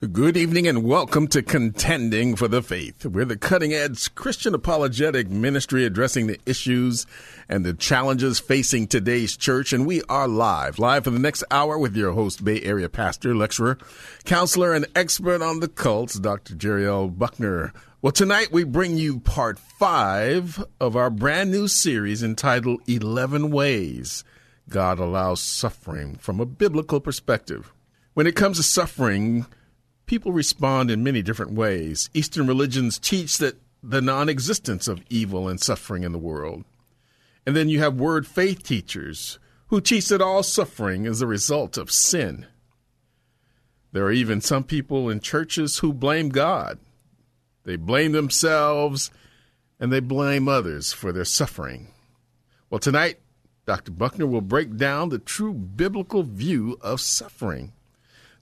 Good evening and welcome to Contending for the Faith. We're the cutting edge Christian apologetic ministry addressing the issues and the challenges facing today's church. And we are live, live for the next hour with your host, Bay Area pastor, lecturer, counselor, and expert on the cults, Dr. Jerry L. Buckner. Well, tonight we bring you part five of our brand new series entitled 11 Ways God Allows Suffering from a Biblical Perspective. When it comes to suffering, people respond in many different ways. Eastern religions teach that the non existence of evil and suffering in the world. And then you have word faith teachers who teach that all suffering is a result of sin. There are even some people in churches who blame God. They blame themselves and they blame others for their suffering. Well, tonight, Dr. Buckner will break down the true biblical view of suffering.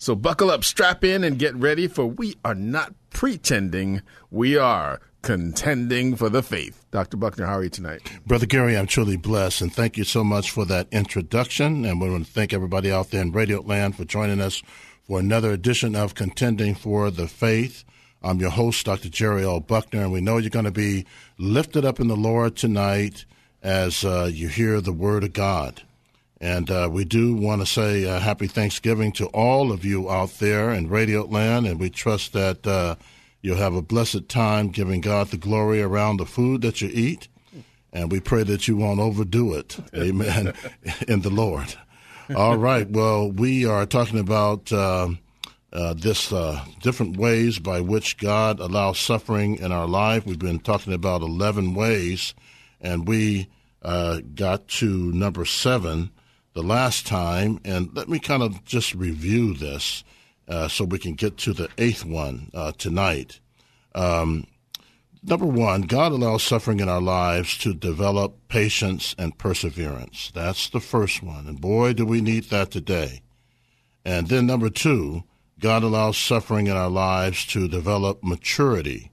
So buckle up, strap in, and get ready, for we are not pretending, we are contending for the faith. Dr. Buckner, how are you tonight? Brother Gary, I'm truly blessed, and thank you so much for that introduction. And we want to thank everybody out there in Radio Land for joining us for another edition of Contending for the Faith. I'm your host, Dr. Jerry L. Buckner, and we know you're going to be lifted up in the Lord tonight as uh, you hear the Word of God. And uh, we do want to say uh, happy Thanksgiving to all of you out there in Radio Land, and we trust that uh, you'll have a blessed time giving God the glory around the food that you eat. And we pray that you won't overdo it. Amen. in the Lord. All right. Well, we are talking about um, uh, this uh, different ways by which God allows suffering in our life. We've been talking about 11 ways, and we uh, got to number seven the last time, and let me kind of just review this uh, so we can get to the eighth one uh, tonight. Um, number one, God allows suffering in our lives to develop patience and perseverance. That's the first one, and boy, do we need that today. And then number two, God allows suffering in our lives to develop maturity.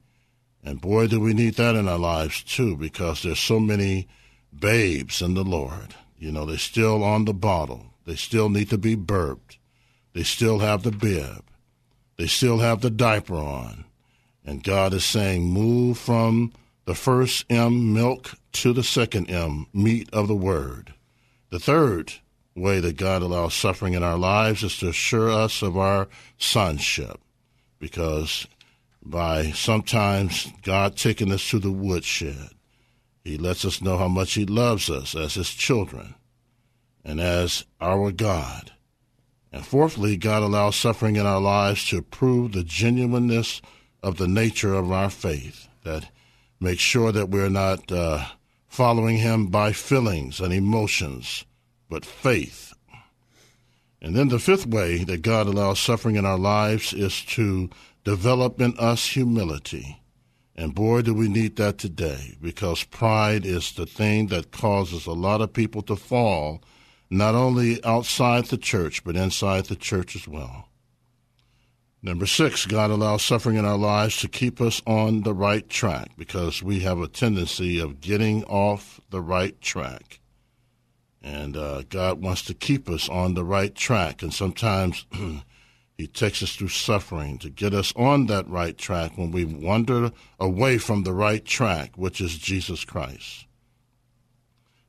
And boy, do we need that in our lives too, because there's so many babes in the Lord. You know, they're still on the bottle. They still need to be burped. They still have the bib. They still have the diaper on. And God is saying, move from the first M, milk, to the second M, meat of the word. The third way that God allows suffering in our lives is to assure us of our sonship. Because by sometimes God taking us to the woodshed, he lets us know how much He loves us as His children and as our God. And fourthly, God allows suffering in our lives to prove the genuineness of the nature of our faith, that makes sure that we're not uh, following Him by feelings and emotions, but faith. And then the fifth way that God allows suffering in our lives is to develop in us humility and boy, do we need that today because pride is the thing that causes a lot of people to fall, not only outside the church, but inside the church as well. Number six, God allows suffering in our lives to keep us on the right track because we have a tendency of getting off the right track. And uh, God wants to keep us on the right track. And sometimes He takes us through suffering to get us on that right track when we wander away from the right track, which is Jesus Christ.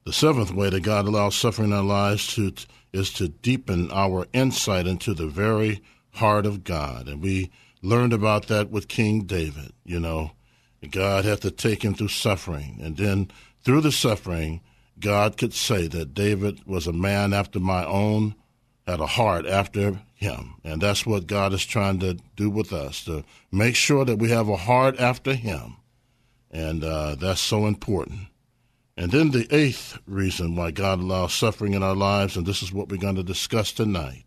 The seventh way that God allows suffering in our lives to, is to deepen our insight into the very heart of God. And we learned about that with King David. You know, God had to take him through suffering. And then through the suffering, God could say that David was a man after my own, had a heart after him. And that's what God is trying to do with us to make sure that we have a heart after him. And uh, that's so important. And then the eighth reason why God allows suffering in our lives, and this is what we're going to discuss tonight,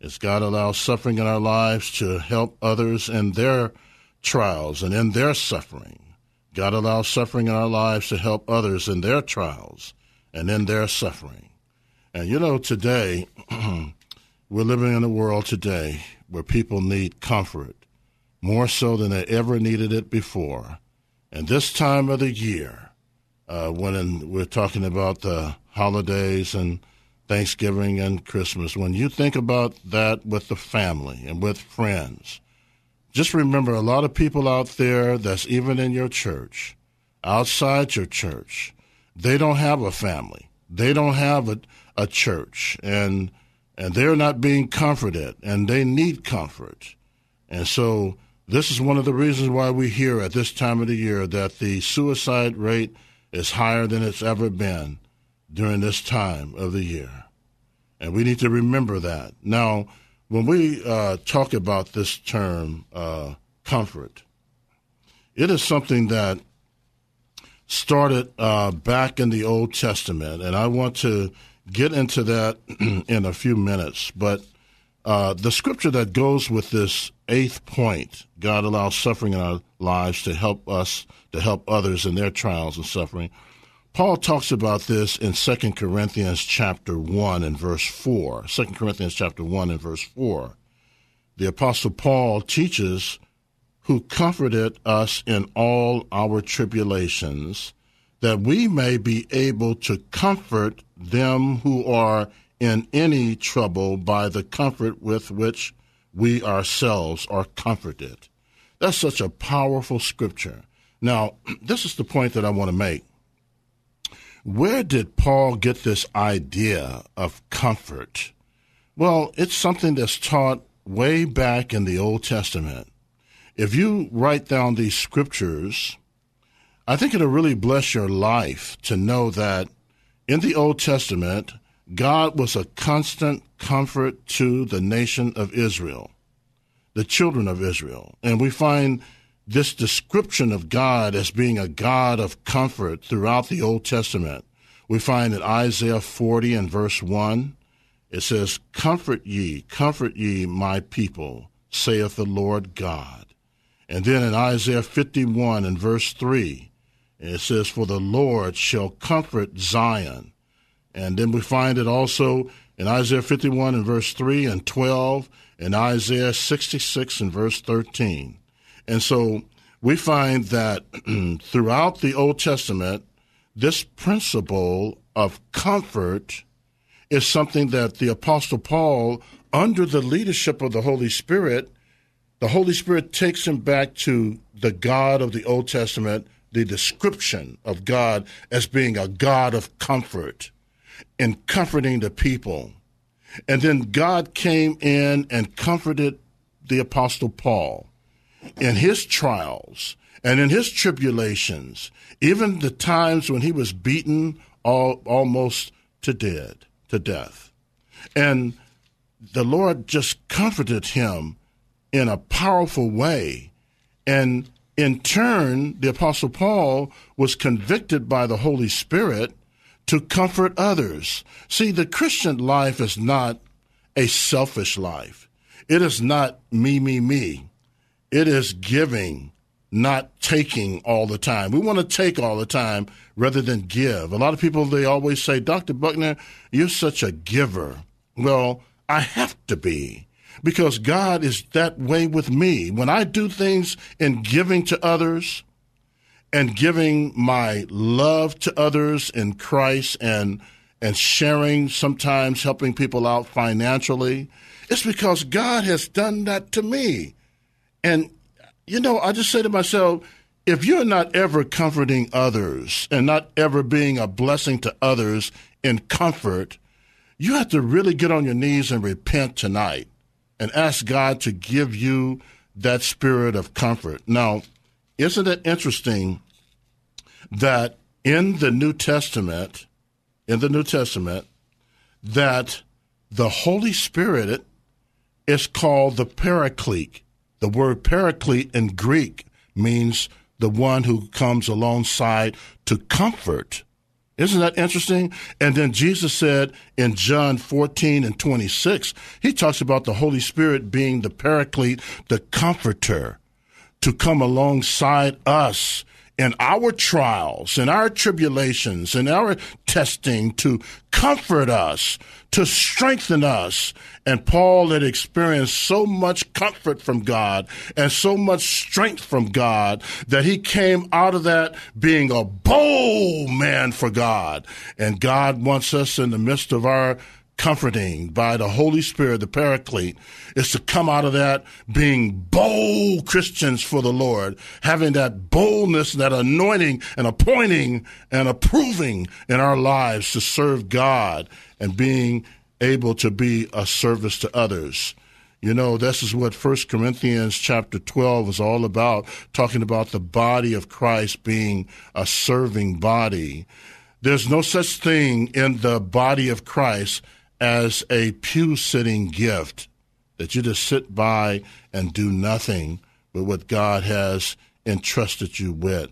is God allows suffering in our lives to help others in their trials and in their suffering. God allows suffering in our lives to help others in their trials and in their suffering. And you know, today, we're living in a world today where people need comfort more so than they ever needed it before. And this time of the year, uh, when we're talking about the holidays and Thanksgiving and Christmas, when you think about that with the family and with friends, just remember a lot of people out there that's even in your church, outside your church, they don't have a family. They don't have a, a church and and they're not being comforted and they need comfort. And so this is one of the reasons why we hear at this time of the year that the suicide rate is higher than it's ever been during this time of the year. And we need to remember that. Now, when we uh, talk about this term, uh, comfort, it is something that started uh, back in the Old Testament, and I want to get into that in a few minutes. But uh, the scripture that goes with this eighth point, God allows suffering in our lives to help us, to help others in their trials and suffering. Paul talks about this in 2 Corinthians chapter 1 and verse 4. 2 Corinthians chapter 1 and verse 4. The apostle Paul teaches who comforted us in all our tribulations, that we may be able to comfort them who are in any trouble by the comfort with which we ourselves are comforted. That's such a powerful scripture. Now, this is the point that I want to make. Where did Paul get this idea of comfort? Well, it's something that's taught way back in the Old Testament. If you write down these scriptures, I think it'll really bless your life to know that in the Old Testament, God was a constant comfort to the nation of Israel, the children of Israel. And we find this description of God as being a God of comfort throughout the Old Testament. We find in Isaiah 40 and verse 1, it says, Comfort ye, comfort ye, my people, saith the Lord God. And then in Isaiah 51 and verse 3, it says, For the Lord shall comfort Zion. And then we find it also in Isaiah 51 and verse 3 and 12, and Isaiah 66 and verse 13. And so we find that throughout the Old Testament, this principle of comfort is something that the Apostle Paul, under the leadership of the Holy Spirit, the Holy Spirit takes him back to the God of the Old Testament, the description of God as being a God of comfort and comforting the people. And then God came in and comforted the Apostle Paul in his trials and in his tribulations, even the times when he was beaten all, almost to dead, to death. And the Lord just comforted him in a powerful way. And in turn, the Apostle Paul was convicted by the Holy Spirit to comfort others. See, the Christian life is not a selfish life. It is not me, me, me. It is giving, not taking all the time. We want to take all the time rather than give. A lot of people, they always say, Dr. Buckner, you're such a giver. Well, I have to be because God is that way with me. When I do things in giving to others and giving my love to others in Christ and and sharing, sometimes helping people out financially, it's because God has done that to me. And, you know, I just say to myself, if you're not ever comforting others and not ever being a blessing to others in comfort, you have to really get on your knees and repent tonight and ask God to give you that spirit of comfort. Now, isn't it interesting that in the New Testament, in the New Testament, that the Holy Spirit is called the Paraclete. The word paraclete in Greek means the one who comes alongside to comfort Isn't that interesting? And then Jesus said in John 14 and 26, he talks about the Holy Spirit being the paraclete, the comforter, to come alongside us in our trials, in our tribulations, in our testing to comfort us, to strengthen us. And Paul had experienced so much comfort from God and so much strength from God that he came out of that being a bold man for God. And God wants us in the midst of our comforting by the Holy Spirit, the Paraclete, is to come out of that being bold Christians for the Lord, having that boldness, that anointing and appointing and approving in our lives to serve God and being able to be a service to others. You know, this is what First Corinthians chapter 12 is all about, talking about the body of Christ being a serving body. There's no such thing in the body of Christ as a pew sitting gift that you just sit by and do nothing but what God has entrusted you with.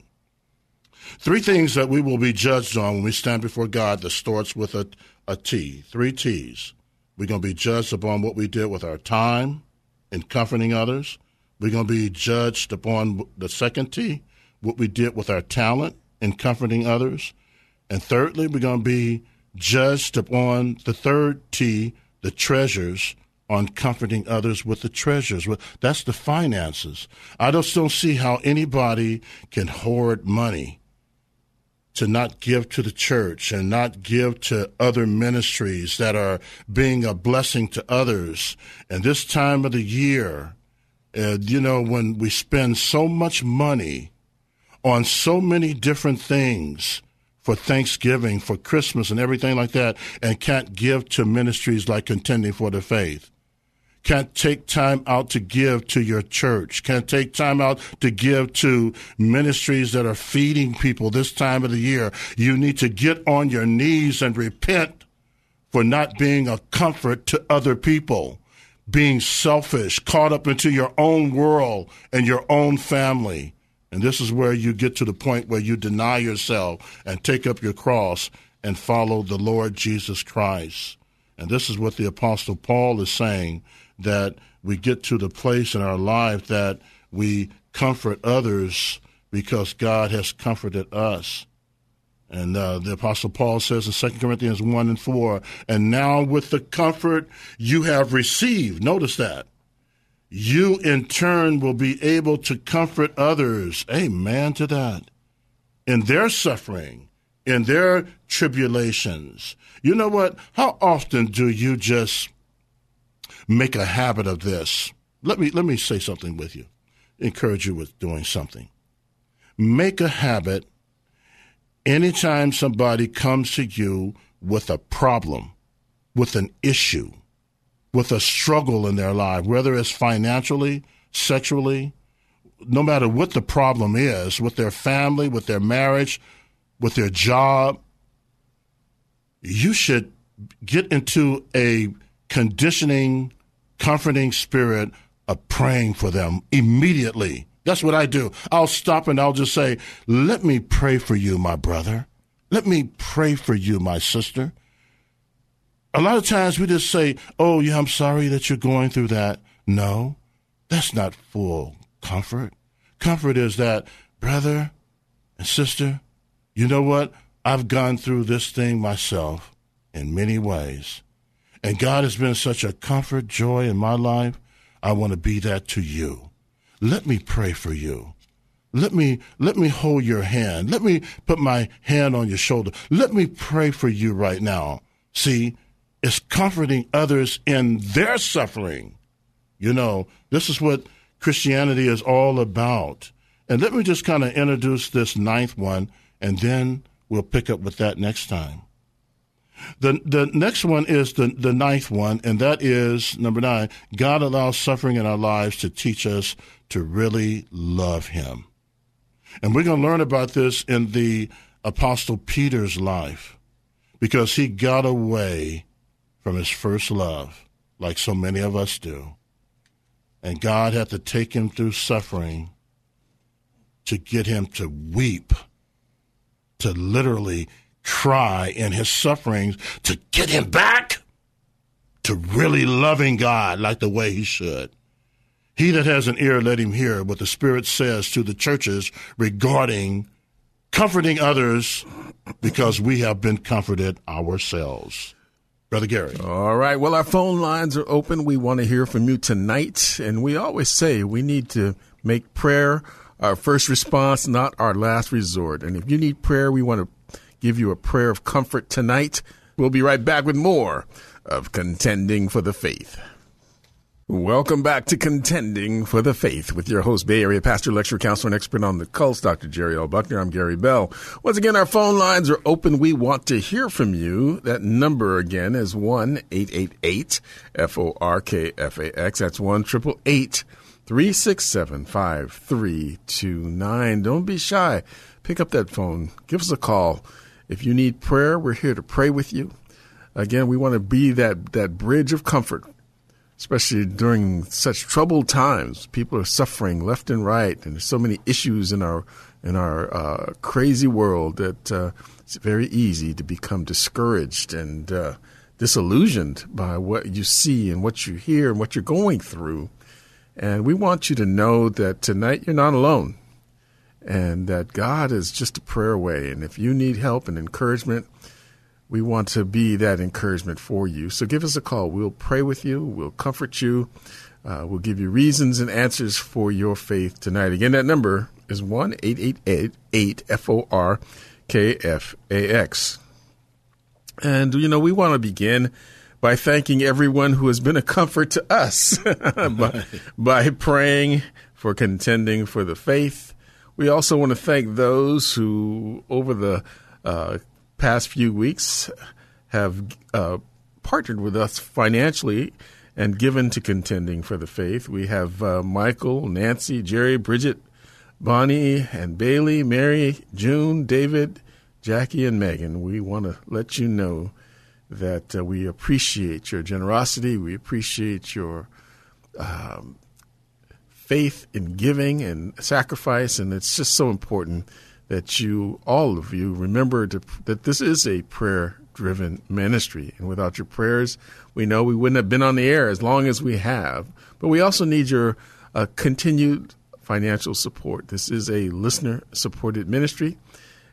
Three things that we will be judged on when we stand before God that starts with a, a T, three T's. We're going to be judged upon what we did with our time in comforting others. We're going to be judged upon the second T, what we did with our talent in comforting others. And thirdly, we're going to be judged upon the third T, the treasures, on comforting others with the treasures. That's the finances. I just don't see how anybody can hoard money to not give to the church and not give to other ministries that are being a blessing to others. And this time of the year, uh, you know, when we spend so much money on so many different things for Thanksgiving, for Christmas, and everything like that, and can't give to ministries like Contending for the Faith. Can't take time out to give to your church. Can't take time out to give to ministries that are feeding people this time of the year. You need to get on your knees and repent for not being a comfort to other people, being selfish, caught up into your own world and your own family and this is where you get to the point where you deny yourself and take up your cross and follow the Lord Jesus Christ. And this is what the Apostle Paul is saying that we get to the place in our life that we comfort others because God has comforted us. And uh, the Apostle Paul says in 2 Corinthians 1 and 4, and now with the comfort you have received, notice that, you in turn will be able to comfort others. Amen to that. In their suffering, in their tribulations. You know what? How often do you just make a habit of this? Let me let me say something with you. Encourage you with doing something. Make a habit anytime somebody comes to you with a problem, with an issue with a struggle in their life, whether it's financially, sexually, no matter what the problem is, with their family, with their marriage, with their job, you should get into a conditioning, comforting spirit of praying for them immediately. That's what I do. I'll stop and I'll just say, Let me pray for you, my brother. Let me pray for you, my sister a lot of times we just say, oh, yeah, I'm sorry that you're going through that. No, that's not full comfort. Comfort is that, brother and sister, you know what? I've gone through this thing myself in many ways. And God has been such a comfort, joy in my life. I want to be that to you. Let me pray for you. Let me let me hold your hand. Let me put my hand on your shoulder. Let me pray for you right now. See, is comforting others in their suffering. You know, this is what Christianity is all about. And let me just kind of introduce this ninth one, and then we'll pick up with that next time. The, the next one is the, the ninth one, and that is number nine God allows suffering in our lives to teach us to really love Him. And we're going to learn about this in the Apostle Peter's life because he got away from his first love, like so many of us do. And God had to take him through suffering to get him to weep, to literally try in his sufferings to get him back to really loving God like the way he should. He that has an ear, let him hear what the Spirit says to the churches regarding comforting others because we have been comforted ourselves. Brother Gary. All right. Well, our phone lines are open. We want to hear from you tonight. And we always say we need to make prayer our first response, not our last resort. And if you need prayer, we want to give you a prayer of comfort tonight. We'll be right back with more of Contending for the Faith. Welcome back to Contending for the Faith with your host, Bay Area pastor, lecturer, counselor, and expert on the cults, Dr. Jerry L. Buckner. I'm Gary Bell. Once again, our phone lines are open. We want to hear from you. That number again is 1 888 F O R K F A X. That's 1 888 367 5329. Don't be shy. Pick up that phone. Give us a call. If you need prayer, we're here to pray with you. Again, we want to be that, that bridge of comfort especially during such troubled times. People are suffering left and right, and there's so many issues in our in our uh, crazy world that uh, it's very easy to become discouraged and uh, disillusioned by what you see and what you hear and what you're going through. And we want you to know that tonight you're not alone, and that God is just a prayer away. And if you need help and encouragement, we want to be that encouragement for you. So give us a call. We'll pray with you. We'll comfort you. Uh, we'll give you reasons and answers for your faith tonight. Again, that number is 1 888 F O R K F A X. And, you know, we want to begin by thanking everyone who has been a comfort to us by, by praying for contending for the faith. We also want to thank those who, over the uh, past few weeks have uh, partnered with us financially and given to contending for the faith. We have uh, Michael, Nancy, Jerry, Bridget, Bonnie, and Bailey, Mary, June, David, Jackie, and Megan. We want to let you know that uh, we appreciate your generosity. We appreciate your um, faith in giving and sacrifice, and it's just so important that you, all of you, remember to, that this is a prayer driven ministry. And without your prayers, we know we wouldn't have been on the air as long as we have. But we also need your uh, continued financial support. This is a listener supported ministry,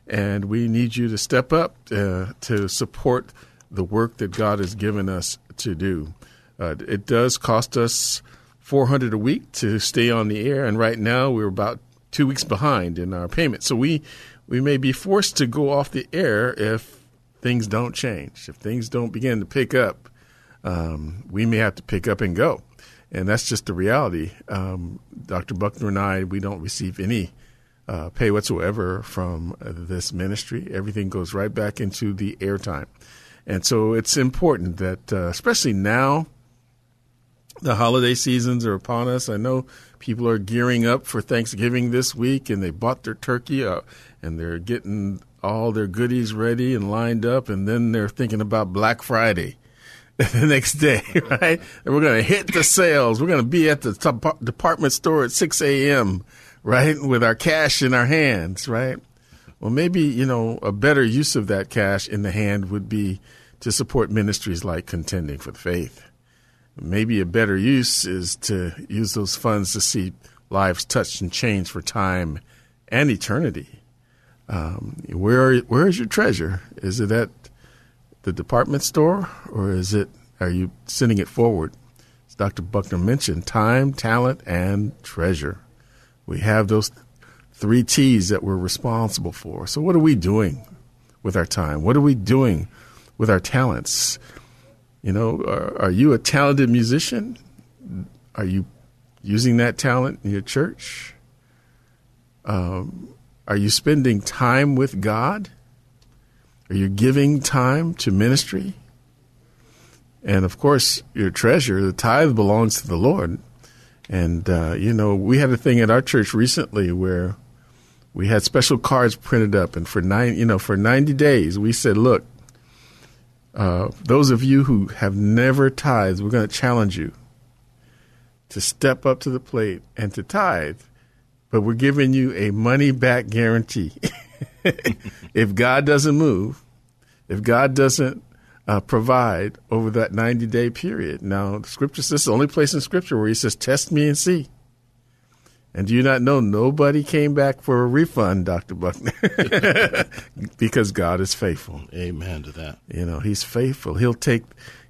and we need you to step up uh, to support the work that God has given us to do. Uh, it does cost us 400 a week to stay on the air, and right now we're about two weeks behind in our payment. So we we may be forced to go off the air if things don't change. If things don't begin to pick up, um, we may have to pick up and go. And that's just the reality. Um, Dr. Buckner and I, we don't receive any uh, pay whatsoever from uh, this ministry. Everything goes right back into the airtime. And so it's important that, uh, especially now, the holiday seasons are upon us. I know people are gearing up for Thanksgiving this week, and they bought their turkey uh, and they're getting all their goodies ready and lined up, and then they're thinking about Black Friday the next day, right? And we're going to hit the sales. We're going to be at the top department store at 6 a.m., right, with our cash in our hands, right? Well, maybe, you know, a better use of that cash in the hand would be to support ministries like Contending for the Faith maybe a better use is to use those funds to see lives touched and changed for time and eternity. Um, where where is your treasure? Is it at the department store, or is it? Are you sending it forward? As Dr. Buckner mentioned, time, talent, and treasure. We have those three T's that we're responsible for. So, what are we doing with our time? What are we doing with our talents? You know, are, are you a talented musician? Are you using that talent in your church? Um, are you spending time with God? Are you giving time to ministry? And of course, your treasure, the tithe belongs to the Lord. And, uh, you know, we had a thing at our church recently where we had special cards printed up. And for nine, you know, for 90 days, we said, look, uh, those of you who have never tithed, we're going to challenge you to step up to the plate and to tithe, but we're giving you a money back guarantee. if God doesn't move, if God doesn't uh, provide over that 90 day period. Now, the scripture says the only place in scripture where he says, Test me and see. And do you not know nobody came back for a refund, Dr. Buckner? because God is faithful. Amen to that. You know, he's faithful. He'll take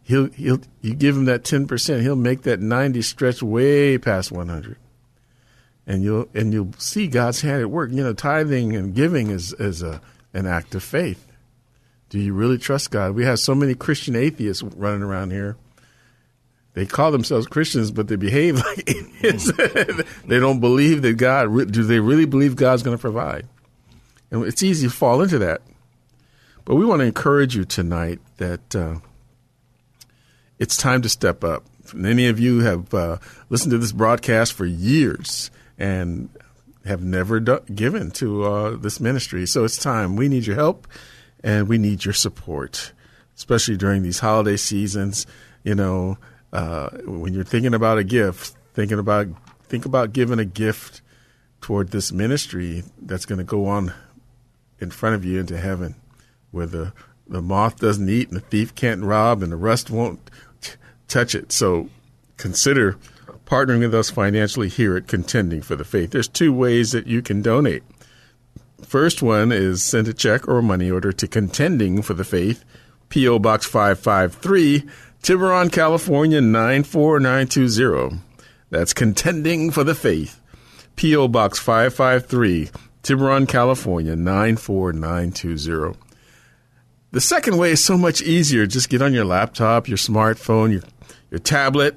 he'll he'll you give him that 10%, he'll make that 90 stretch way past 100. And you'll and you'll see God's hand at work. You know, tithing and giving is is a an act of faith. Do you really trust God? We have so many Christian atheists running around here they call themselves Christians, but they behave like idiots. they don't believe that God. Do they really believe God's going to provide? And it's easy to fall into that. But we want to encourage you tonight that uh, it's time to step up. Many of you have uh, listened to this broadcast for years and have never do- given to uh, this ministry. So it's time. We need your help and we need your support, especially during these holiday seasons. You know, uh, when you're thinking about a gift, thinking about think about giving a gift toward this ministry that's going to go on in front of you into heaven, where the the moth doesn't eat and the thief can't rob and the rust won't t- touch it. So consider partnering with us financially here at Contending for the Faith. There's two ways that you can donate. First one is send a check or money order to Contending for the Faith, P.O. Box 553, Tiburon, California 94920. That's Contending for the Faith. P.O. Box 553, Tiburon, California 94920. The second way is so much easier. Just get on your laptop, your smartphone, your, your tablet,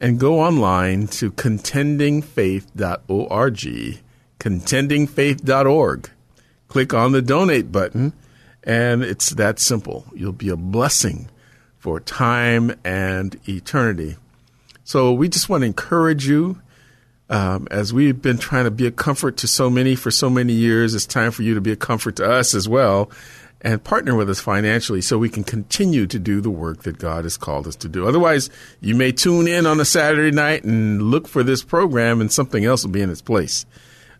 and go online to contendingfaith.org, contendingfaith.org. Click on the donate button, and it's that simple. You'll be a blessing for time and eternity. So we just want to encourage you. Um, as we've been trying to be a comfort to so many for so many years, it's time for you to be a comfort to us as well and partner with us financially so we can continue to do the work that God has called us to do. Otherwise, you may tune in on a Saturday night and look for this program and something else will be in its place.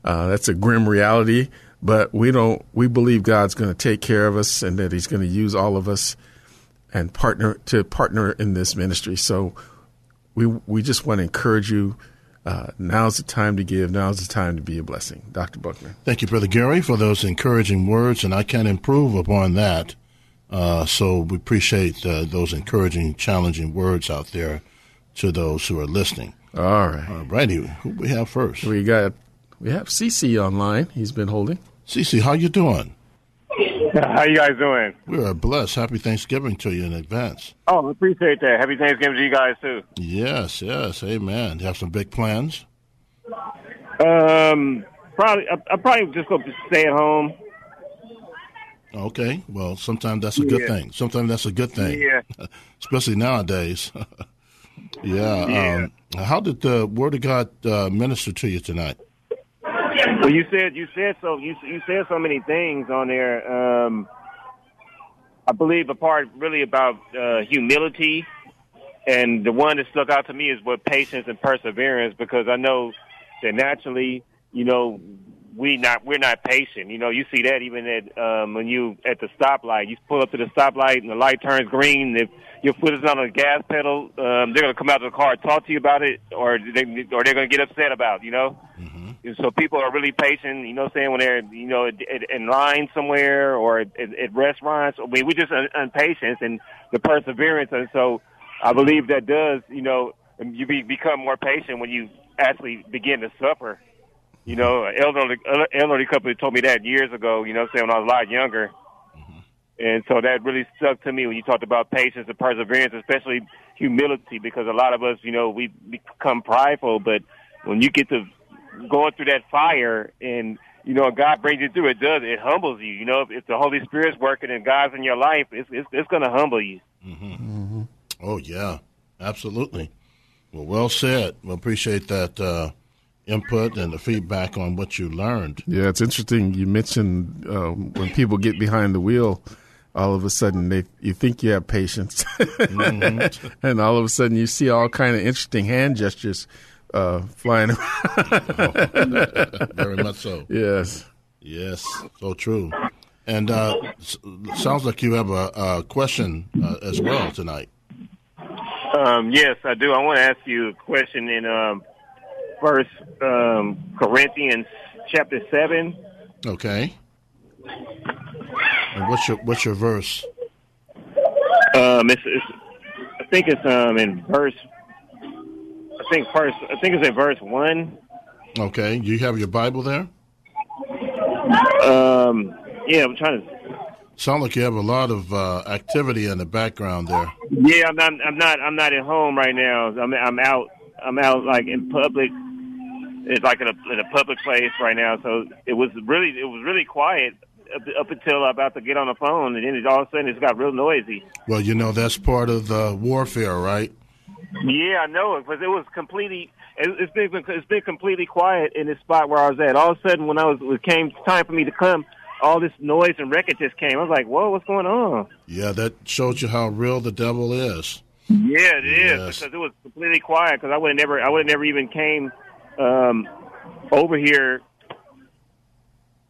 Uh, that's a grim reality, but we don't, we believe God's going to take care of us and that He's going to use all of us and partner to partner in this ministry. So we we just want to encourage you. Uh, now's the time to give. Now's the time to be a blessing. Dr. Buckner. Thank you, Brother Gary, for those encouraging words, and I can improve upon that. Uh, so we appreciate uh, those encouraging, challenging words out there to those who are listening. All right. All righty. Who we have first? We got we have CC online. He's been holding. CC, how you doing? How you guys doing? We are blessed. Happy Thanksgiving to you in advance. Oh, appreciate that. Happy Thanksgiving to you guys too. Yes, yes, amen. You have some big plans? Um, probably. I, I probably just go stay at home. Okay. Well, sometimes that's a good Yeah. thing. Sometimes that's a good thing. Yeah. Especially nowadays. yeah. Yeah. Um, how did the Word of God uh, minister to you tonight? Well, you said you said so. You you said so many things on there. Um, I believe a part really about uh, humility, and the one that stuck out to me is what patience and perseverance. Because I know that naturally, you know, we not we're not patient. You know, you see that even at um, when you at the stoplight, you pull up to the stoplight and the light turns green. If your foot is not on the gas pedal, um, they're to come out of the car talk to you about it, or they or they're to get upset about. You know. And so people are really patient, you know, what I'm saying when they're, you know, in line somewhere or at, at restaurants. I mean, we just un- impatience and the perseverance, and so I believe that does, you know, you be, become more patient when you actually begin to suffer. You know, an elderly elderly couple told me that years ago. You know, what I'm saying when I was a lot younger, mm-hmm. and so that really stuck to me when you talked about patience and perseverance, especially humility, because a lot of us, you know, we become prideful, but when you get to going through that fire and you know God brings you through it does it humbles you you know if, if the Holy Spirit's working and God's in your life it's it's, it's going to humble you Oh, yeah. Absolutely. Well, well said. We appreciate that uh, input and the feedback on what you learned. Yeah, it's interesting. You mentioned um, when people get behind the wheel, all of a sudden they you think you have patience, and all of a sudden you see all kind of interesting hand gestures uh, flying around. Very much so. yes. Yes, so true. And uh, sounds like you have a, a question uh, as well tonight. Um, yes, I do. I want to ask you a question in um, First um, Corinthians chapter seven. Okay. And what's your what's your verse? Um, it's, it's I think it's um in verse. I think first. I think it's in verse one. Okay. You have your Bible there? Um. Yeah, I'm trying to. Sound like you have a lot of uh, activity in the background there. Yeah, I'm not. I'm not. I'm not at home right now. I'm. I'm out. I'm out like in public. It's like in a in a public place right now. So it was really it was really quiet up, up until I'm about to get on the phone, and then it, all of a sudden it's got real noisy. Well, you know that's part of the warfare, right? Yeah, I know it because it was completely. It, it's been it's been completely quiet in this spot where I was at. All of a sudden, when I was it came time for me to come, all this noise and record just came. I was like, "Whoa, what's going on?" Yeah, that shows you how real the devil is. Yeah, it is Yes. because it was completely quiet. Because I would have never, I would have never even came um, over here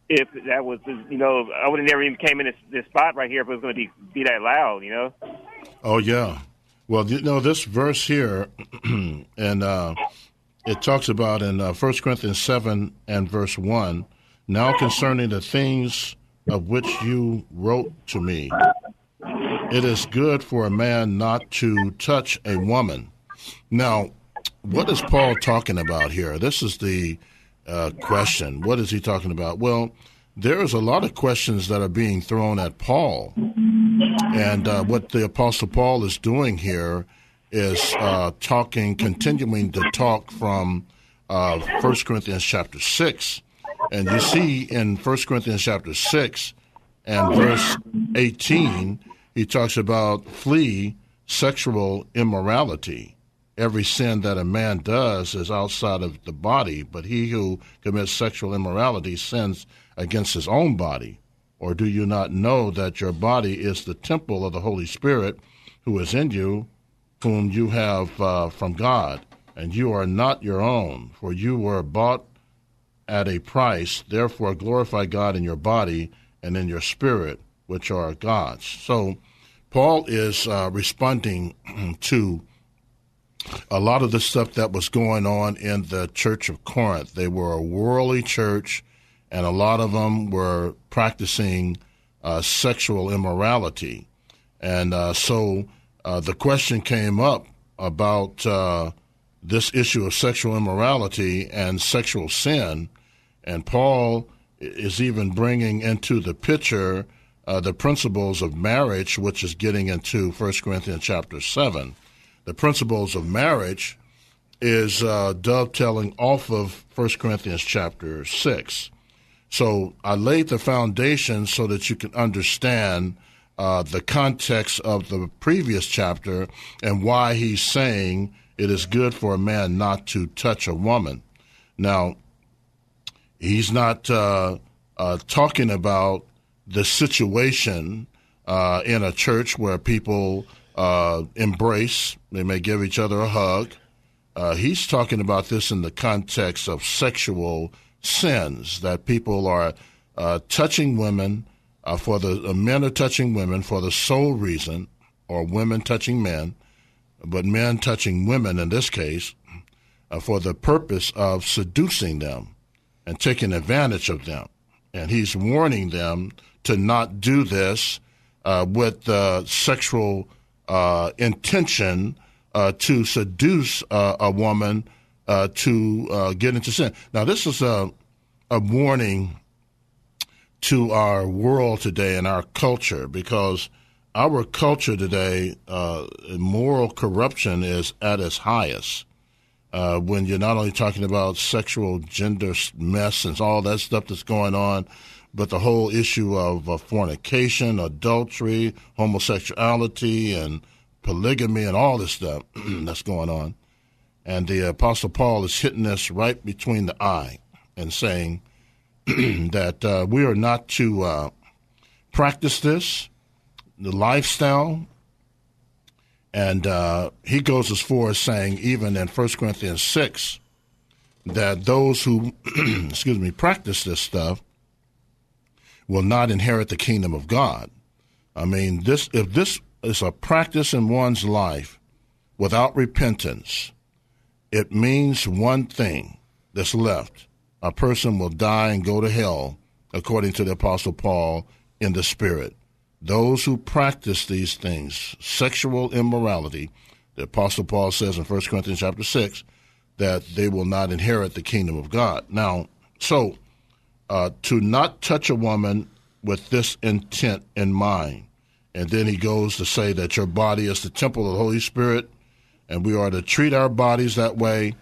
if that was, you know, I would have never even came in this, this spot right here if it was going to be be that loud, you know. Oh yeah. Well, you know this verse here, and uh, it talks about in uh, 1 Corinthians seven and verse one. Now concerning the things of which you wrote to me, it is good for a man not to touch a woman. Now, what is Paul talking about here? This is the uh, question. What is he talking about? Well, there is a lot of questions that are being thrown at Paul. And uh, what the Apostle Paul is doing here is uh, talking, continuing to talk from uh, 1 Corinthians chapter 6. And you see in 1 Corinthians chapter 6 and verse 18, he talks about flee sexual immorality. Every sin that a man does is outside of the body, but he who commits sexual immorality sins against his own body. Or do you not know that your body is the temple of the Holy Spirit who is in you, whom you have uh, from God, and you are not your own, for you were bought at a price. Therefore, glorify God in your body and in your spirit, which are God's. So, Paul is uh, responding to a lot of the stuff that was going on in the church of Corinth. They were a worldly church, and a lot of them were practicing uh, sexual immorality. And uh, so uh, the question came up about uh, this issue of sexual immorality and sexual sin. And Paul is even bringing into the picture uh, the principles of marriage, which is getting into 1 Corinthians chapter 7. The principles of marriage is uh, dovetailing off of 1 Corinthians chapter 6. So I laid the foundation so that you can understand uh, the context of the previous chapter and why he's saying it is good for a man not to touch a woman. Now, he's not uh, uh, talking about the situation uh, in a church where people uh, embrace, they may give each other a hug. Uh, he's talking about this in the context of sexual sins that people are uh, touching women uh, for the uh, men are touching women for the sole reason, or women touching men, but men touching women in this case uh, for the purpose of seducing them and taking advantage of them. And he's warning them to not do this uh, with uh, sexual uh, intention to seduce a woman uh, to uh, get into sin. Now, this is a, a warning to our world today and our culture because our culture today, uh, moral corruption is at its highest. Uh, when you're not only talking about sexual gender mess and all that stuff that's going on, but the whole issue of uh, fornication, adultery, homosexuality, and polygamy, and all this stuff that's going on. And the Apostle Paul is hitting this right between the eye and saying that uh, we are not to uh, practice this, the lifestyle. And uh, he goes as far as saying, even in 1 Corinthians 6, that those who, excuse me, practice this stuff will not inherit the kingdom of God. I mean, this if this is a practice in one's life without repentance, it means one thing that's left. A person will die and go to hell, according to the Apostle Paul in the Spirit. Those who practice these things, sexual immorality, the Apostle Paul says in 1 Corinthians chapter 6, that they will not inherit the kingdom of God. Now, so uh, to not touch a woman with this intent in mind. And then he goes to say that your body is the temple of the Holy Spirit, and we are to treat our bodies that way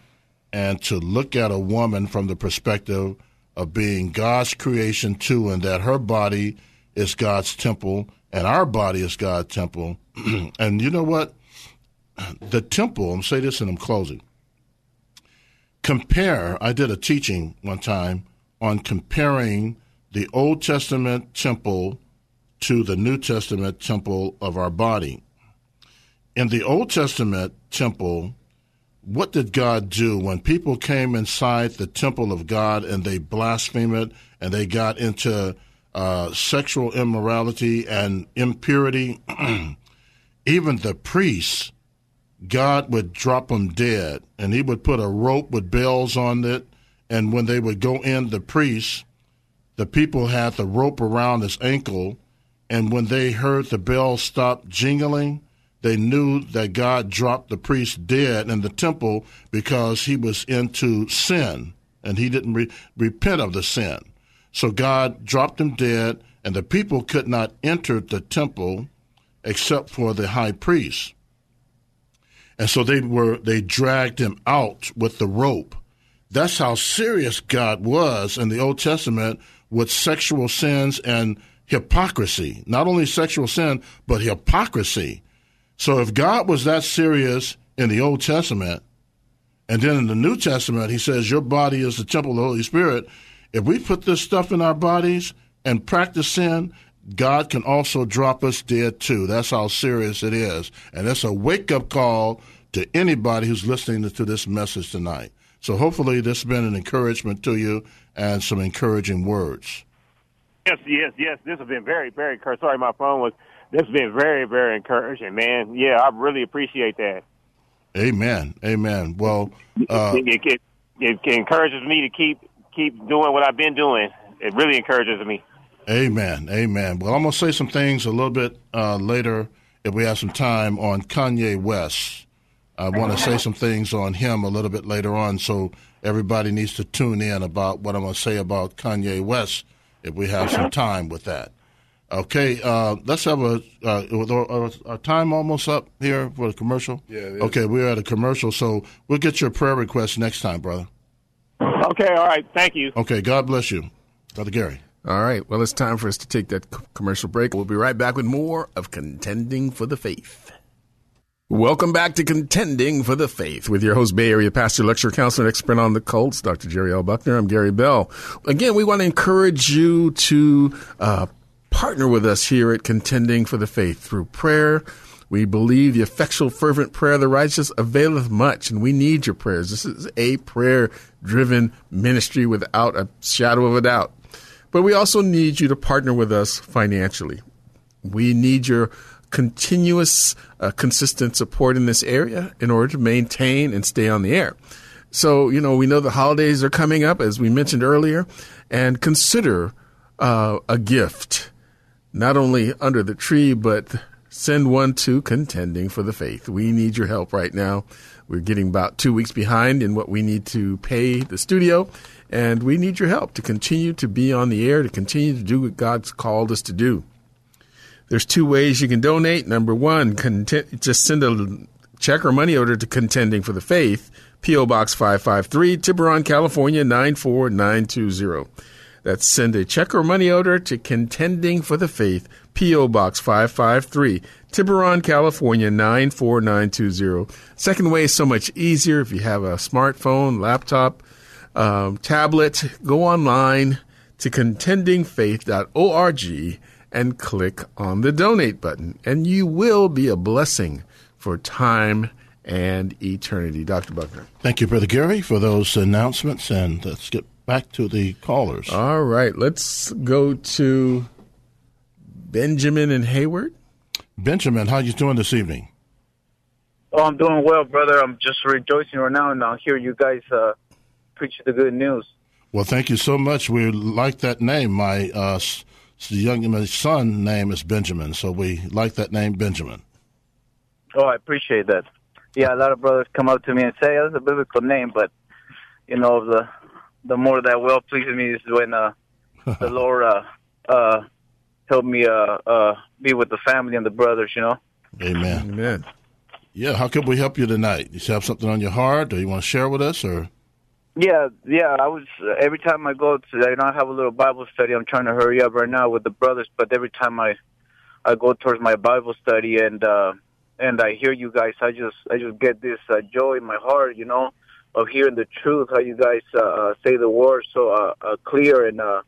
and to look at a woman from the perspective of being God's creation too, and that her body is God's temple and our body is God's temple. and you know what? The temple, I'm saying this and I'm closing. Compare, I did a teaching one time on comparing the Old Testament temple to the New Testament temple of our body. In the Old Testament temple, what did God do when people came inside the temple of God and they blasphemed it and they got into uh, sexual immorality and impurity? Even the priests, God would drop them dead and he would put a rope with bells on it. And when they would go in, the priests, the people had the rope around his ankle, and when they heard the bell stop jingling, they knew that God dropped the priest dead in the temple because he was into sin and he didn't re- repent of the sin. So God dropped him dead, and the people could not enter the temple except for the high priest. And so they were they dragged him out with the rope. That's how serious God was in the Old Testament with sexual sins and hypocrisy. Not only sexual sin, but hypocrisy. So if God was that serious in the Old Testament, and then in the New Testament, he says, Your body is the temple of the Holy Spirit. If we put this stuff in our bodies and practice sin, God can also drop us dead too. That's how serious it is. And it's a wake up call to anybody who's listening to this message tonight. So hopefully this has been an encouragement to you and some encouraging words. Yes, yes, yes. This has been very, very. Sorry, my phone was. Has been very, very encouraging, man. Yeah, I really appreciate that. Amen. Amen. Well, uh, it, it, it, it encourages me to keep keep doing what I've been doing. It really encourages me. Amen. Amen. Well, I'm going to say some things a little bit uh, later if we have some time on Kanye West. I want to say some things on him a little bit later on, so everybody needs to tune in about what I'm going to say about Kanye West if we have some time with that. Okay, uh, let's have a uh, our time almost up here for the commercial. Yeah. Okay, we're at a commercial, so we'll get your prayer request next time, brother. Okay, all right. Thank you. Okay, God bless you, brother Gary. All right. Well, it's time for us to take that commercial break. We'll be right back with more of Contending for the Faith. Welcome back to Contending for the Faith with your host, Bay Area pastor, lecturer, counselor, expert on the cults, Dr. Jerry L. Buckner. I'm Gary Bell. Again, we want to encourage you to uh, partner with us here at Contending for the Faith through prayer. We believe the effectual, fervent prayer of the righteous availeth much, and we need your prayers. This is a prayer driven ministry without a shadow of a doubt. But we also need you to partner with us financially. We need your continuous, uh, consistent support in this area in order to maintain and stay on the air. So, you know, we know the holidays are coming up, as we mentioned earlier, and consider uh, a gift, not only under the tree, but send one to Contending for the Faith. We need your help right now. We're getting about two weeks behind in what we need to pay the studio, and we need your help to continue to be on the air, to continue to do what God's called us to do. There's two ways you can donate. Number one, content, just send a check or money order to Contending for the Faith, P.O. Box 553, Tiburon, California 94920. That's send a check or money order to Contending for the Faith, P.O. Box 553, Tiburon, California 94920. Second way is so much easier if you have a smartphone, laptop, um, tablet. Go online to contendingfaith.org and click on the donate button, and you will be a blessing for time and eternity. Dr. Buckner. Thank you, Brother Gary, for those announcements, and let's get back to the callers. All right, let's go to Benjamin and Hayward. Benjamin, how you doing this evening? Oh, I'm doing well, brother. I'm just rejoicing right now, and I hear you guys uh, preach the good news. Well, thank you so much. We like that name. My uh, young my son name is Benjamin, so we like that name, Benjamin. Oh, I appreciate that. Yeah, a lot of brothers come up to me and say, oh, "That's a biblical name," but you know, the the more that well pleases me is when uh, the Lord uh, uh, helped me uh, uh, be with the family and the brothers. You know. Amen. Amen. Yeah, how can we help you tonight? You have something on your heart, or you want to share with us, or? Yeah, yeah. I was uh, every time I go to, you know, I have a little Bible study. I'm trying to hurry up right now with the brothers, but every time I, I go towards my Bible study and uh, and I hear you guys, I just I just get this uh, joy in my heart, you know, of hearing the truth. How you guys uh, uh, say the word so uh, uh, clear and uh,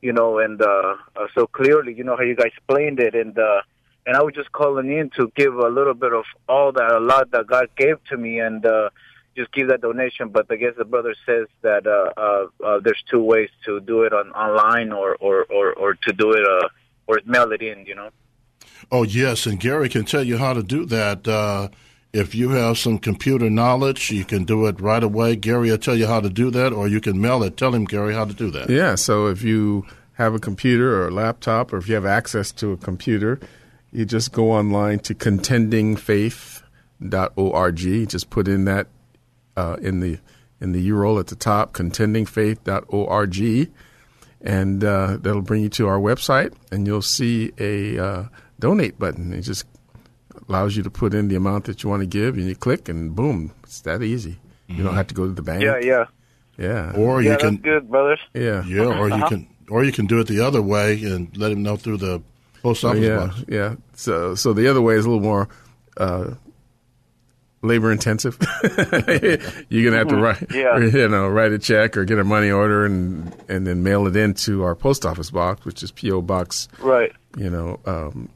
you know, and uh, uh, so clearly. You know how you guys explained it, and uh, and I was just calling in to give a little bit of all that, a lot that God gave to me, and. uh just give that donation. But I guess the brother says that uh, uh, uh, there's two ways to do it on online or or or, or to do it uh, or mail it in. You know. Oh yes, and Gary can tell you how to do that. Uh, if you have some computer knowledge, you can do it right away. Gary will tell you how to do that, or you can mail it. Tell him, Gary, how to do that. Yeah, so if you have a computer or a laptop, or if you have access to a computer, you just go online to contendingfaith.org. Just put in that uh, in the in the URL at the top, contendingfaith.org, and uh, that'll bring you to our website, and you'll see a uh, donate button. It just allows you to put in the amount that you want to give, and you click, and boom, it's that easy. Mm-hmm. You don't have to go to the bank. Yeah, yeah, yeah. Or yeah, you can, that's good, brothers. Yeah, yeah, or you Uh-huh. can, or you can do it the other way and let him know through the post office yeah, box. yeah. So, so the other way is a little more uh, labor intensive. You're gonna have to write, Yeah. you know, write a check or get a money order and and then mail it into our post office box, which is PO Box. Right. You know, um,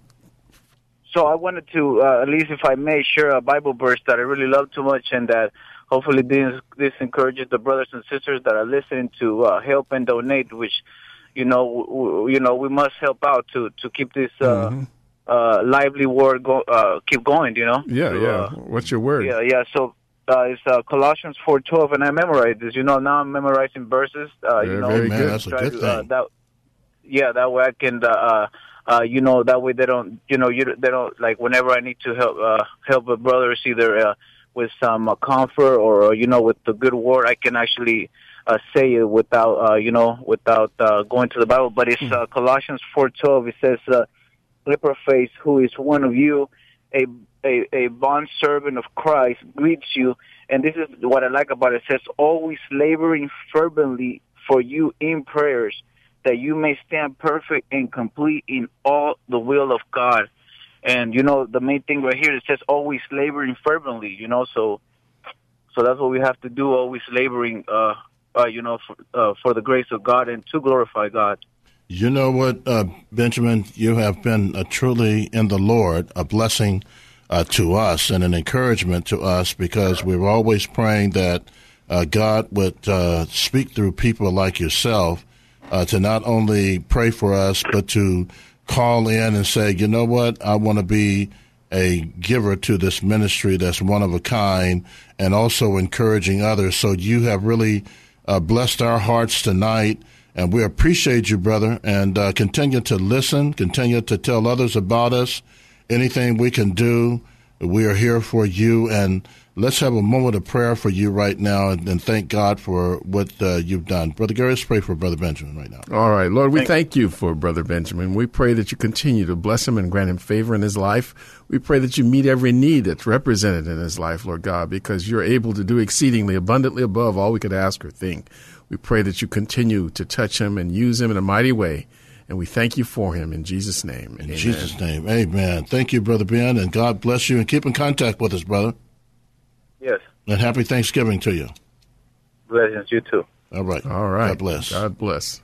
So I wanted to, uh, at least if I may, share a Bible verse that I really love too much, and that hopefully this this encourages the brothers and sisters that are listening to uh, help and donate. Which, you know, w- w- you know, we must help out to to keep this uh, uh, lively war go, uh, keep going. You know. Mm-hmm. yeah, To, yeah. uh, What's your word? Yeah, yeah. So uh, it's uh, Colossians four twelve, and I memorized this. You know, now I'm memorizing verses. Uh, Very, you know, very good. that's a good uh, thing. that, yeah, that way I can, uh, uh, you know, that way they don't, you know, you they don't like whenever I need to help uh, help a brother, either uh, with some uh, comfort or uh, you know with the good word, I can actually. Uh, say it without, uh, you know, without uh, going to the Bible. But it's uh, Colossians four twelve. It says, uh, "Epaphras, who is one of you, a a, a bond servant of Christ, greets you." And this is what I like about it. It says, "Always laboring fervently for you in prayers, that you may stand perfect and complete in all the will of God." And you know, the main thing right here is just "Always laboring fervently." You know, so so that's what we have to do. Always laboring, uh, uh, you know, for, uh, for the grace of God and to glorify God. You know what, uh, Benjamin? You have been uh, truly in the Lord a blessing uh, to us and an encouragement to us because we're always praying that uh, God would uh, speak through people like yourself uh, to not only pray for us, but to call in and say, you know what, I want to be a giver to this ministry that's one of a kind and also encouraging others. So you have really uh, blessed our hearts tonight. And we appreciate you, brother, and uh, continue to listen, continue to tell others about us. Anything we can do, we are here for you. And let's have a moment of prayer for you right now and, and thank God for what uh, you've done. Brother Gary, let's pray for Brother Benjamin right now. All right, Lord, we thank you for Brother Benjamin. We pray that you continue to bless him and grant him favor in his life. We pray that you meet every need that's represented in his life, Lord God, because you're able to do exceedingly abundantly above all we could ask or think. We pray that you continue to touch him and use him in a mighty way. And we thank you for him in Jesus' name. In Jesus' name, amen. Thank you, Brother Ben, and God bless you. And keep in contact with us, brother. Yes, And happy Thanksgiving to you. blessings you too. All right. All right. God bless. God bless.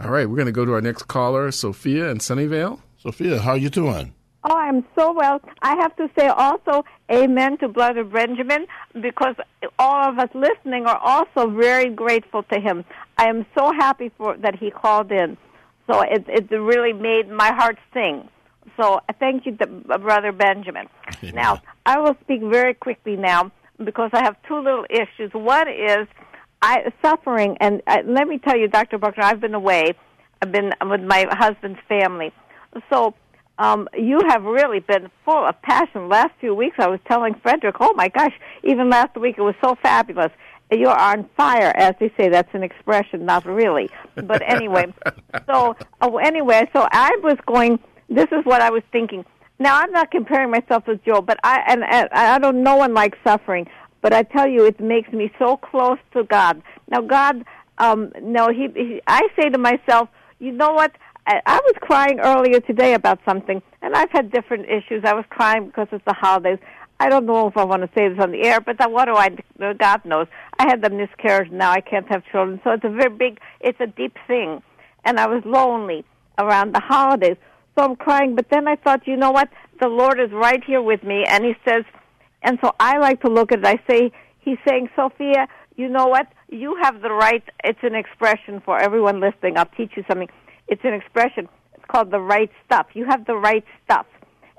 All right, we're going to go to our next caller, Sophia in Sunnyvale. Sophia, how are you doing? Oh, I'm so well. I have to say also amen to Brother Benjamin because all of us listening are also very grateful to him. I am so happy for that he called in. So it it really made my heart sing. So thank you, to Brother Benjamin. Amen. Now I will speak very quickly now because I have two little issues. One is I suffering, and uh, let me tell you, Dr. Buckner, I've been away. I've been with my husband's family. So um, you have really been full of passion. Last few weeks, I was telling Frederick, oh my gosh, even last week it was so fabulous. You're on fire, as they say. That's an expression, not really. But anyway, so oh, anyway, so I was going. This is what I was thinking. Now I'm not comparing myself with Job, but I and, and I don't. No one likes suffering, but I tell you, it makes me so close to God. Now, God, um, no, he, he. I say to myself, you know what? I was crying earlier today about something, and I've had different issues. I was crying because it's the holidays. I don't know if I want to say this on the air, but what do I? God knows. I had the miscarriage. Now I can't have children, so it's a very big, it's a deep thing. And I was lonely around the holidays, so I'm crying. But then I thought, you know what? The Lord is right here with me, and He says, and so I like to look at it. I say, He's saying, Sophia, you know what? You have the right. It's an expression for everyone listening. I'll teach you something it's an expression. It's called the right stuff. You have the right stuff.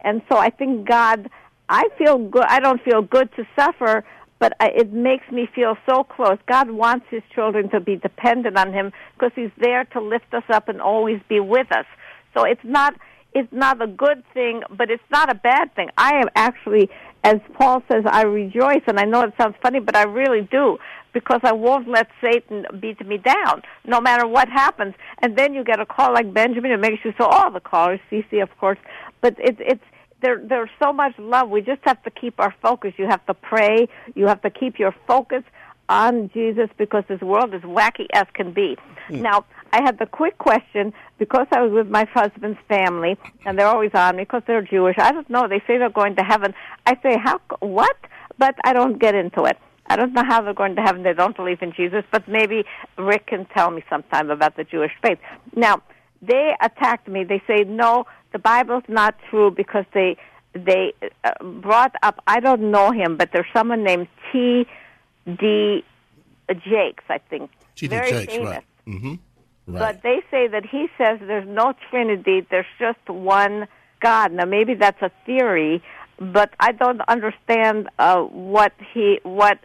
And so I think God, I feel good. I don't feel good to suffer, but I, it makes me feel so close. God wants His children to be dependent on Him because He's there to lift us up and always be with us. So it's not it's not a good thing, but it's not a bad thing. I am actually, as Paul says, I rejoice, and I know it sounds funny, but I really do because I won't let Satan beat me down, no matter what happens. And then you get a call like Benjamin, it makes you so. All the callers, CC, of course, but it's it's there. There's so much love. We just have to keep our focus. You have to pray. You have to keep your focus on Jesus because this world is wacky as can be. Mm. Now, I had the quick question because I was with my husband's family, and they're always on me because they're Jewish. I don't know. They say they're going to heaven. I say, how? What? But I don't get into it. I don't know how they're going to heaven. They don't believe in Jesus, but maybe Rick can tell me sometime about the Jewish faith. Now, they attacked me. They say no, the Bible's not true because they they uh, brought up. I don't know him, but there's someone named T. D. Jakes, I think. T. D. Very Jakes, famous. right? Mm-hmm. Right. But they say that he says there's no Trinity. There's just one God. Now maybe that's a theory, but I don't understand uh, what he what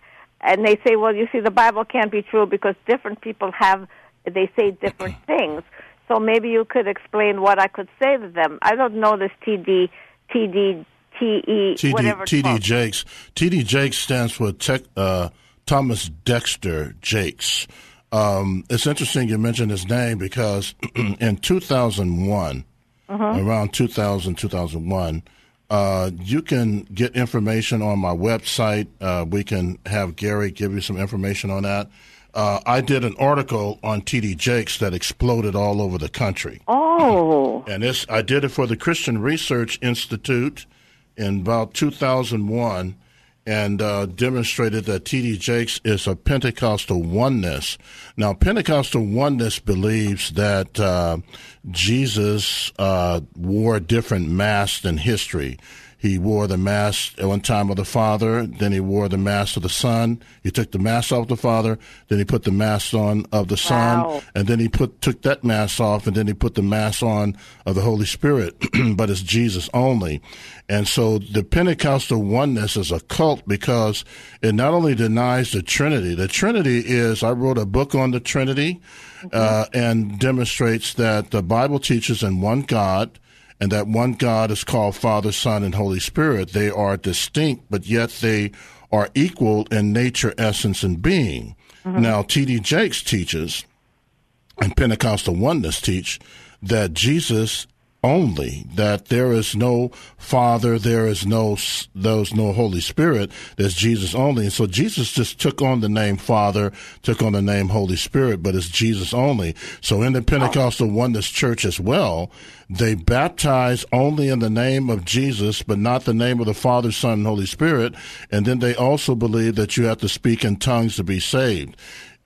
and they say, well, you see, the Bible can't be true because different people have, they say different things. So maybe you could explain what I could say to them. I don't know this TD, TD, TE, TD, whatever. TD Jakes. TD Jakes stands for tech, uh, Thomas Dexter Jakes. Um, it's interesting you mentioned his name because in 2001, uh-huh. around 2000, 2001, uh, you can get information on my website. Uh, we can have Gary give you some information on that. Uh, I did an article on TD Jakes that exploded all over the country. Oh. And this, I did it for the Christian Research Institute in about 2001 and uh, demonstrated that T.D. Jakes is a Pentecostal oneness. Now, Pentecostal oneness believes that uh, Jesus uh, wore different masks in history. He wore the mask at one time of the Father, then he wore the mask of the Son. He took the mask off the Father, then he put the mask on of the Son, wow. and then he put took that mask off, and then he put the mask on of the Holy Spirit, but it's Jesus only. And so the Pentecostal oneness is a cult because it not only denies the Trinity. The Trinity is I wrote a book on the Trinity, mm-hmm. uh, and demonstrates that the Bible teaches in one God and that one God is called Father, Son, and Holy Spirit. They are distinct, but yet they are equal in nature, essence, and being. Mm-hmm. Now, T.D. Jakes teaches, and Pentecostal oneness teach, that Jesus only that there is no father there is no there's no holy spirit there's jesus only. And so jesus just took on the name father took on the name holy spirit but it's jesus only. So in the pentecostal oneness church as well they baptize only in the name of jesus but not the name of the father son and holy spirit. And then they also believe that you have to speak in tongues to be saved.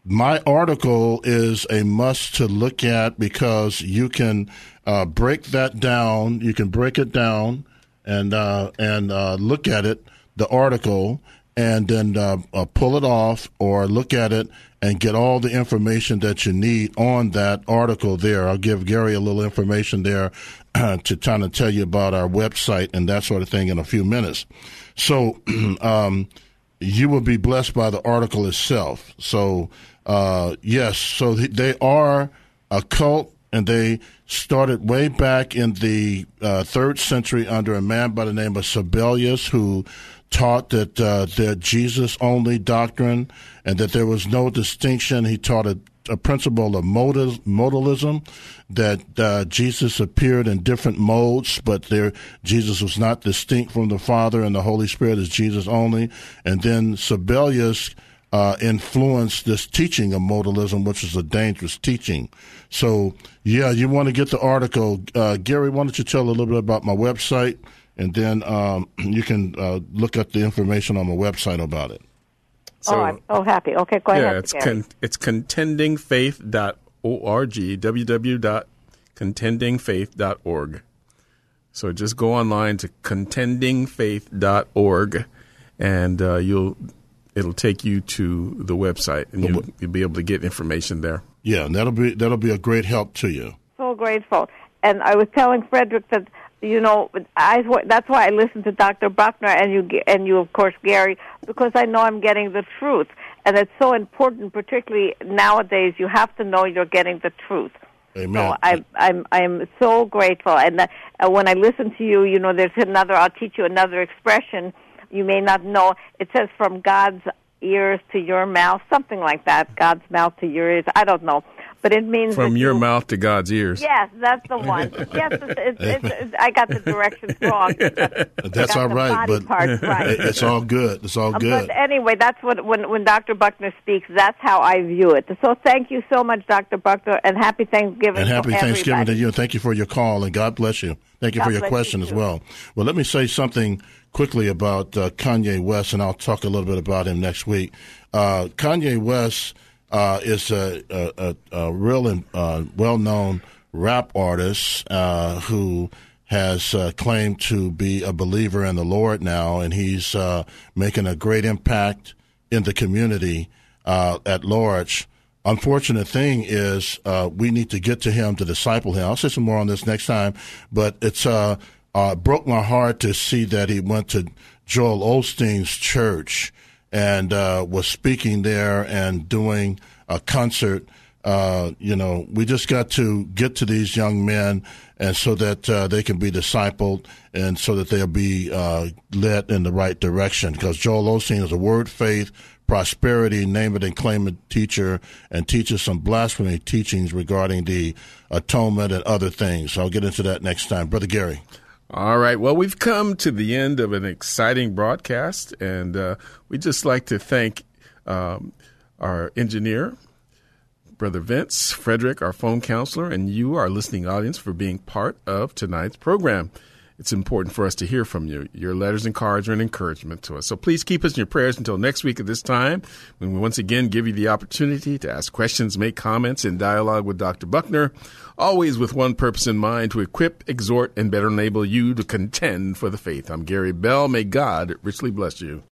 My article is a must to look at because you can uh, break that down. You can break it down and uh, and uh, look at it, the article, and then uh, uh, pull it off or look at it and get all the information that you need on that article there. I'll give Gary a little information there to kind of tell you about our website and that sort of thing in a few minutes. So um, you will be blessed by the article itself. So uh, yes, so they are a cult and they started way back in the uh, third century under a man by the name of Sabellius, who taught that uh, the Jesus only doctrine and that there was no distinction. He taught a, a principle of modal, modalism, that uh, Jesus appeared in different modes, but there Jesus was not distinct from the Father, and the Holy Spirit is Jesus only. And then Sabellius uh, influenced this teaching of modalism, which is a dangerous teaching. So, yeah, you want to get the article. Uh, Gary, why don't you tell a little bit about my website, and then um, you can uh, look up the information on my website about it. So, oh, I'm so happy. Okay, go yeah, ahead. Yeah, it's, con- it's contendingfaith.org, www.contendingfaith.org. So just go online to contendingfaith.org, and uh, you'll it'll take you to the website, and you'll, you'll be able to get information there. Yeah, and that'll be that'll be a great help to you. So grateful. And I was telling Frederick that you know I that's why I listen to Dr. Buckner and you and you of course Gary because I know I'm getting the truth, and it's so important, particularly nowadays. You have to know you're getting the truth. Amen. So I, I'm I'm so grateful, and uh, when I listen to you, you know, there's another. I'll teach you another expression you may not know. It says from God's ears to your mouth, something like that. God's mouth to your ears. I don't know. But it means from your you, mouth to God's ears. Yes, that's the one. yes, it's, it's, it's, I got the directions wrong. That's all right, but right. it's all good. It's all good. But anyway, that's what when when Dr. Buckner speaks, that's how I view it. So thank you so much, Dr. Buckner, and happy Thanksgiving. And happy to Thanksgiving everybody. to you. And thank you for your call, and God bless you. Thank you God for your question you as well. Well, let me say something quickly about uh, Kanye West, and I'll talk a little bit about him next week. Uh, Kanye West uh, is a, a, a real uh, well known rap artist uh, who has uh, claimed to be a believer in the Lord now, and he's making a great impact in the community at large. Unfortunate thing is, we need to get to him to disciple him. I'll say some more on this next time, but it's uh, broke my heart to see that he went to Joel Osteen's church and uh, was speaking there and doing a concert. Uh, you know, we just got to get to these young men, and so that uh, they can be discipled, and so that they'll be uh, led in the right direction. Because Joel Osteen is a word, faith, prosperity, name it and claim it teacher, and teaches some blasphemy teachings regarding the atonement and other things. So I'll get into that next time, brother Gary. All right. Well, we've come to the end of an exciting broadcast, and uh, we'd just like to thank um, our engineer, Brother Vince, Frederick, our phone counselor, and you, our listening audience, for being part of tonight's program it's important for us to hear from you. Your letters and cards are an encouragement to us. So please keep us in your prayers until next week at this time, when we once again give you the opportunity to ask questions, make comments, and dialogue with Dr. Buckner, always with one purpose in mind to equip, exhort, and better enable you to contend for the faith. I'm Gary Bell. May God richly bless you.